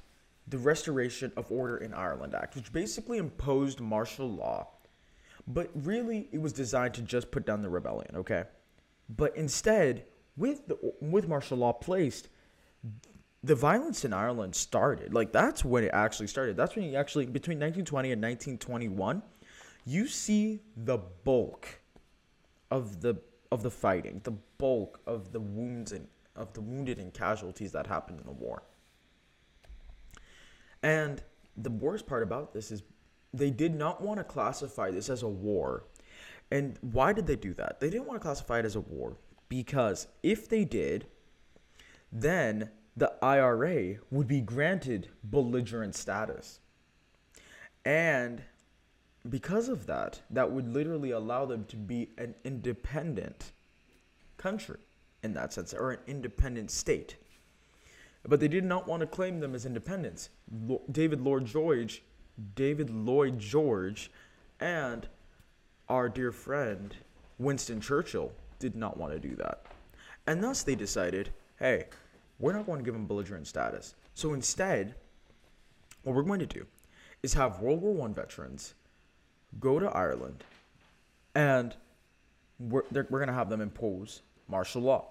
the Restoration of Order in Ireland Act, which basically imposed martial law. But really, it was designed to just put down the rebellion, okay? But instead, with the with martial law placed, the violence in Ireland started. Like that's when it actually started. That's when you actually between 1920 and 1921, you see the bulk of the of the fighting, the bulk of the wounds and of the wounded and casualties that happened in the war. And the worst part about this is they did not want to classify this as a war. And why did they do that? They didn't want to classify it as a war because if they did, then the IRA would be granted belligerent status. And because of that, that would literally allow them to be an independent country in that sense, or an independent state. But they did not want to claim them as independents. David Lord George, David Lloyd George, and our dear friend Winston Churchill did not want to do that. And thus they decided, hey, we're not going to give them belligerent status. So instead, what we're going to do is have World War I veterans go to Ireland and we're, we're going to have them impose martial law.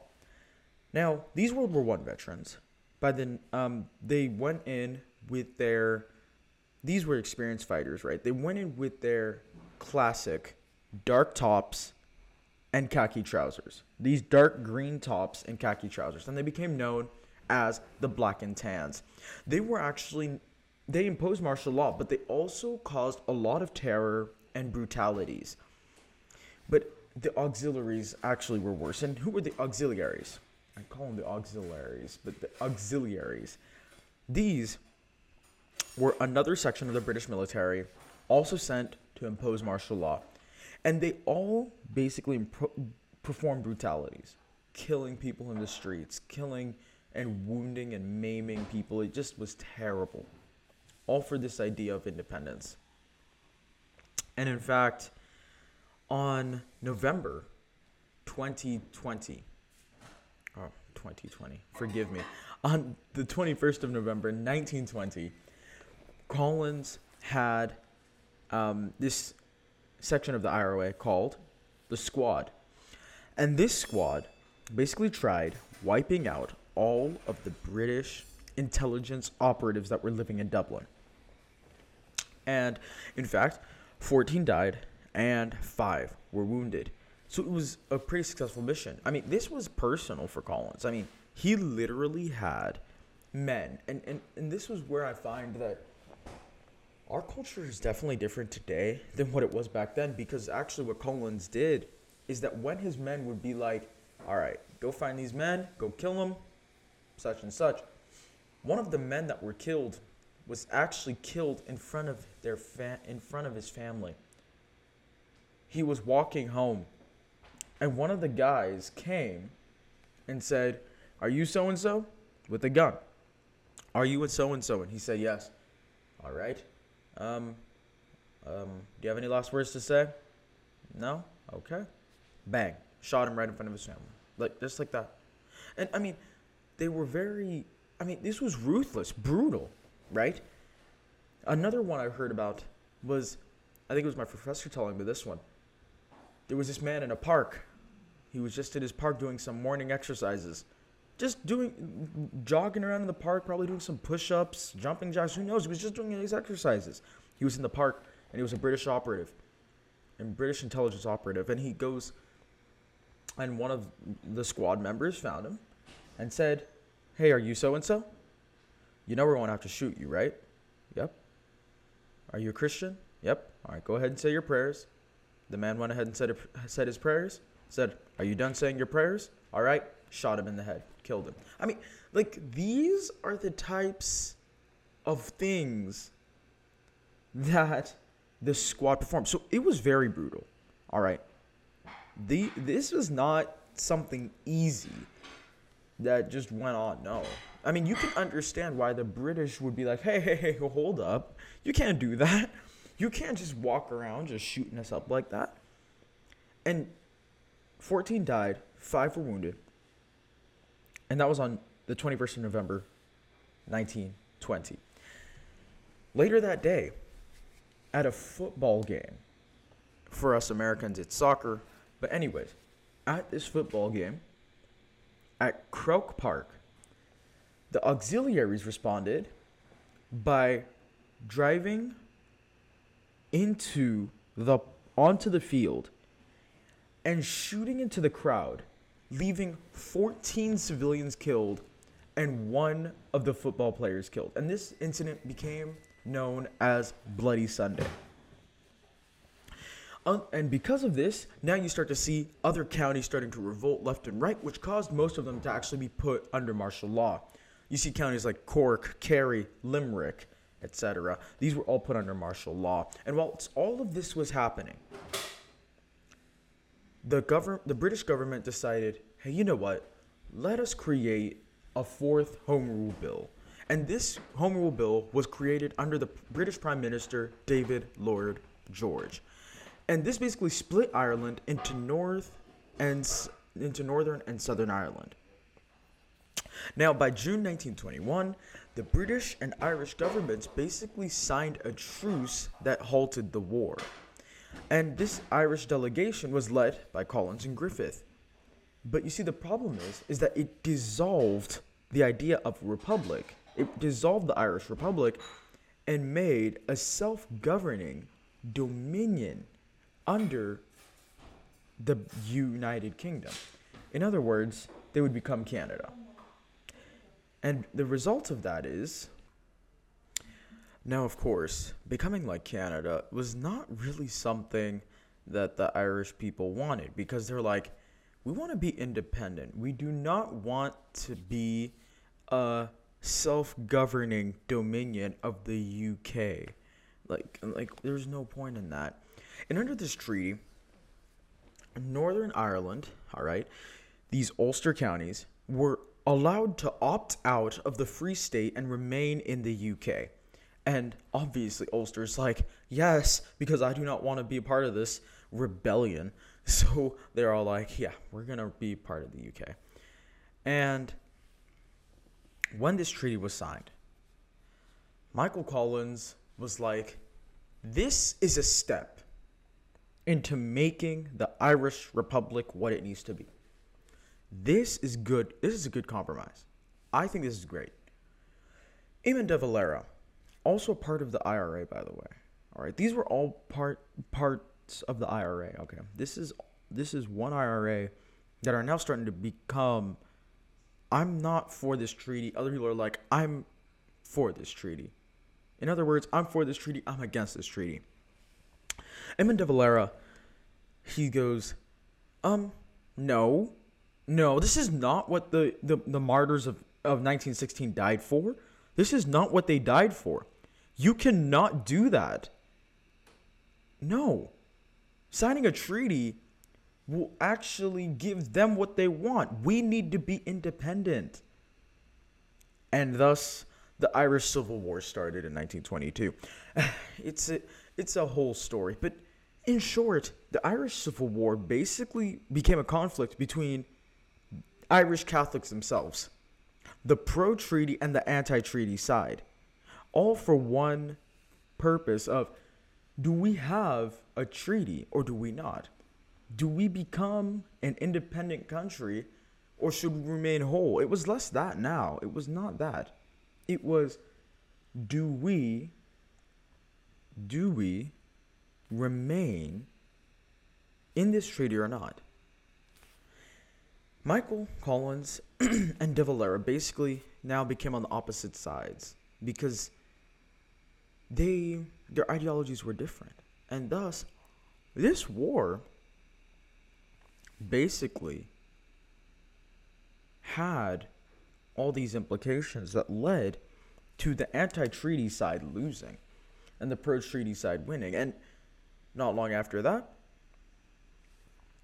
Now, these World War One veterans, by then, um, they went in with their. These were experienced fighters, right? They went in with their classic dark tops and khaki trousers. These dark green tops and khaki trousers, and they became known as the Black and Tans. They were actually they imposed martial law, but they also caused a lot of terror and brutalities. But the auxiliaries actually were worse. And who were the auxiliaries? I call them the auxiliaries, but the auxiliaries. These were another section of the British military, also sent to impose martial law. And they all basically performed brutalities, killing people in the streets, killing and wounding and maiming people. It just was terrible. All for this idea of independence. And in fact, on November 2020, oh, 2020, forgive me, on the 21st of November 1920, Collins had um, this section of the IRA called the Squad. And this squad basically tried wiping out all of the British intelligence operatives that were living in Dublin. And in fact, 14 died and five were wounded. So it was a pretty successful mission. I mean, this was personal for Collins. I mean, he literally had men. And, and, and this was where I find that our culture is definitely different today than what it was back then because actually what Collins did is that when his men would be like, all right, go find these men, go kill them, such and such. One of the men that were killed was actually killed in front of their fa- in front of his family he was walking home and one of the guys came and said, Are you so and so? with a gun. Are you and so and so? And he said, Yes. All right. Um, um, do you have any last words to say? No? Okay. Bang. Shot him right in front of his family. Like, just like that. And I mean, they were very, I mean, this was ruthless, brutal, right? Another one I heard about was, I think it was my professor telling me this one there was this man in a park. He was just in his park doing some morning exercises. Just doing, jogging around in the park, probably doing some push ups, jumping jacks, who knows? He was just doing these exercises. He was in the park and he was a British operative, and British intelligence operative. And he goes, and one of the squad members found him and said, Hey, are you so and so? You know we're going to have to shoot you, right? Yep. Are you a Christian? Yep. All right, go ahead and say your prayers. The man went ahead and said, said his prayers, said, Are you done saying your prayers? All right. Shot him in the head, killed him. I mean, like, these are the types of things that the squad performed. So it was very brutal. All right. The this was not something easy that just went on. No. I mean, you can understand why the British would be like, "Hey, hey, hey, hold up. You can't do that. You can't just walk around just shooting us up like that." And 14 died, 5 were wounded. And that was on the 21st of November 1920. Later that day, at a football game, for us Americans, it's soccer. But, anyways, at this football game at Croke Park, the auxiliaries responded by driving into the onto the field and shooting into the crowd, leaving 14 civilians killed and one of the football players killed. And this incident became known as Bloody Sunday. Uh, and because of this, now you start to see other counties starting to revolt left and right, which caused most of them to actually be put under martial law. You see counties like Cork, Kerry, Limerick, etc. These were all put under martial law. And while all of this was happening, the government, the British government decided, hey, you know what? Let us create a fourth Home Rule Bill. And this Home Rule Bill was created under the British Prime Minister David Lloyd George. And this basically split Ireland into North and into Northern and Southern Ireland. Now, by June 1921, the British and Irish governments basically signed a truce that halted the war. And this Irish delegation was led by Collins and Griffith. But you see, the problem is, is that it dissolved the idea of republic. It dissolved the Irish Republic and made a self-governing dominion under the United Kingdom. In other words, they would become Canada. And the result of that is now, of course, becoming like Canada was not really something that the Irish people wanted because they're like, we want to be independent. We do not want to be a self governing dominion of the UK. Like, like, there's no point in that. And under this treaty, Northern Ireland, all right, these Ulster counties were allowed to opt out of the Free State and remain in the UK. And obviously, Ulster's like, yes, because I do not want to be a part of this rebellion. So they're all like, yeah, we're going to be part of the UK. And when this treaty was signed, Michael Collins was like, this is a step into making the Irish Republic what it needs to be. This is good. This is a good compromise. I think this is great. Eamon de Valera, also part of the IRA, by the way. All right, these were all part parts of the IRA. Okay, this is this is one IRA that are now starting to become. I'm not for this treaty. Other people are like, I'm for this treaty. In other words, I'm for this treaty. I'm against this treaty. Eamon de Valera, he goes, um, no, no, this is not what the, the, the martyrs of, of 1916 died for. This is not what they died for. You cannot do that. No. Signing a treaty will actually give them what they want. We need to be independent. And thus, the Irish Civil War started in 1922. It's a, it's a whole story, but in short, the Irish Civil War basically became a conflict between Irish Catholics themselves, the pro treaty and the anti treaty side, all for one purpose of do we have a treaty or do we not? Do we become an independent country or should we remain whole? It was less that now. It was not that. It was do we do we remain in this treaty or not? Michael Collins and De Valera basically now became on the opposite sides because they their ideologies were different. And thus this war basically had all these implications that led to the anti treaty side losing and the pro treaty side winning. And not long after that,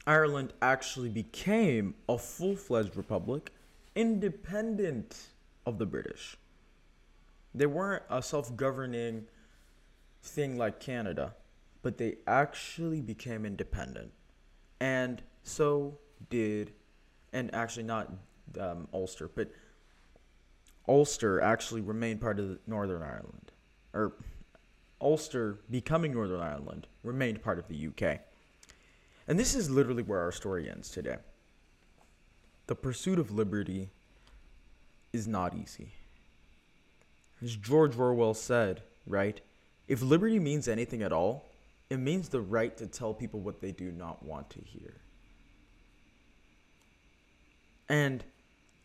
Ireland actually became a full fledged republic, independent of the British. They weren't a self governing thing like Canada, but they actually became independent. And so did, and actually not um, Ulster, but Ulster actually remained part of Northern Ireland. Or Ulster becoming Northern Ireland remained part of the UK. And this is literally where our story ends today. The pursuit of liberty is not easy. As George Orwell said, right? If liberty means anything at all, it means the right to tell people what they do not want to hear. And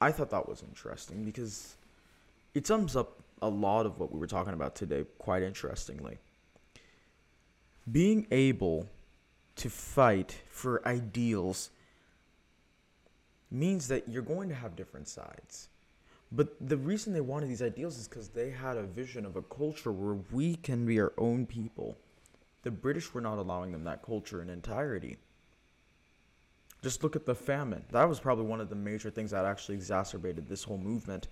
I thought that was interesting because it sums up a lot of what we were talking about today quite interestingly. Being able to fight for ideals means that you're going to have different sides. But the reason they wanted these ideals is because they had a vision of a culture where we can be our own people. The British were not allowing them that culture in entirety. Just look at the famine. That was probably one of the major things that actually exacerbated this whole movement.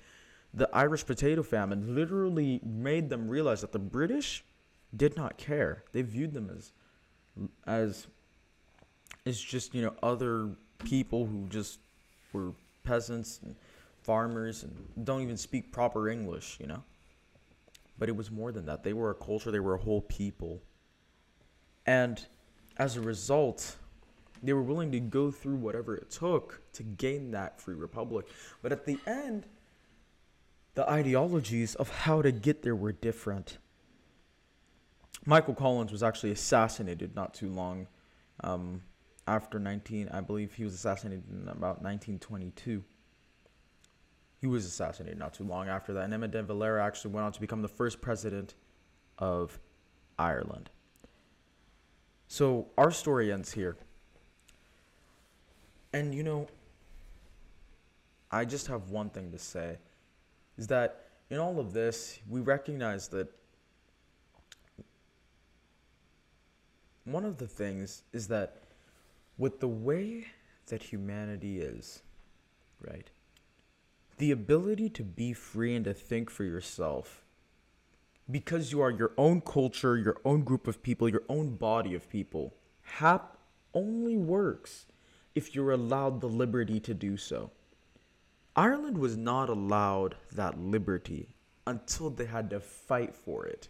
The Irish potato famine literally made them realize that the British did not care. They viewed them as as as just, you know, other people who just were peasants and farmers and don't even speak proper English, you know? But it was more than that. They were a culture, they were a whole people. And as a result, they were willing to go through whatever it took to gain that free republic. But at the end, the ideologies of how to get there were different. Michael Collins was actually assassinated not too long um, after 19, I believe he was assassinated in about 1922. He was assassinated not too long after that. And Emmett de Valera actually went on to become the first president of Ireland. So our story ends here. And you know, I just have one thing to say is that in all of this, we recognize that one of the things is that with the way that humanity is, right? The ability to be free and to think for yourself because you are your own culture, your own group of people, your own body of people, hap only works if you're allowed the liberty to do so. Ireland was not allowed that liberty until they had to fight for it.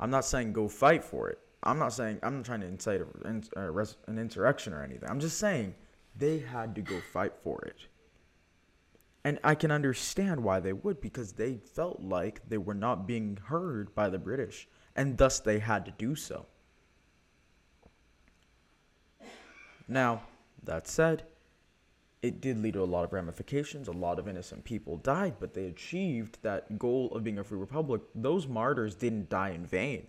I'm not saying go fight for it. I'm not saying I'm not trying to incite a, an insurrection or anything. I'm just saying they had to go fight for it. And I can understand why they would because they felt like they were not being heard by the British and thus they had to do so. Now, that said, it did lead to a lot of ramifications. A lot of innocent people died, but they achieved that goal of being a free republic. Those martyrs didn't die in vain.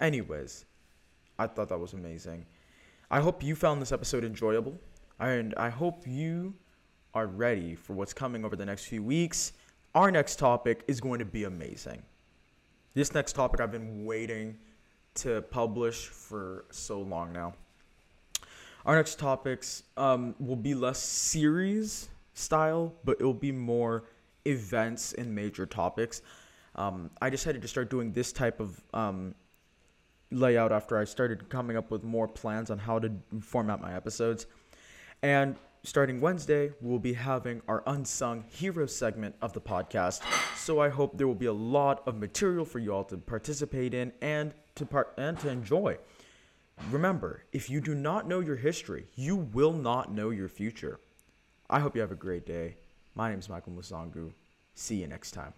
Anyways, I thought that was amazing. I hope you found this episode enjoyable, and I hope you are ready for what's coming over the next few weeks. Our next topic is going to be amazing. This next topic I've been waiting to publish for so long now. Our next topics um, will be less series style, but it will be more events and major topics. Um, I decided to start doing this type of um, layout after I started coming up with more plans on how to format my episodes. And starting Wednesday, we'll be having our unsung hero segment of the podcast. So I hope there will be a lot of material for you all to participate in and to part and to enjoy. Remember, if you do not know your history, you will not know your future. I hope you have a great day. My name is Michael Musangu. See you next time.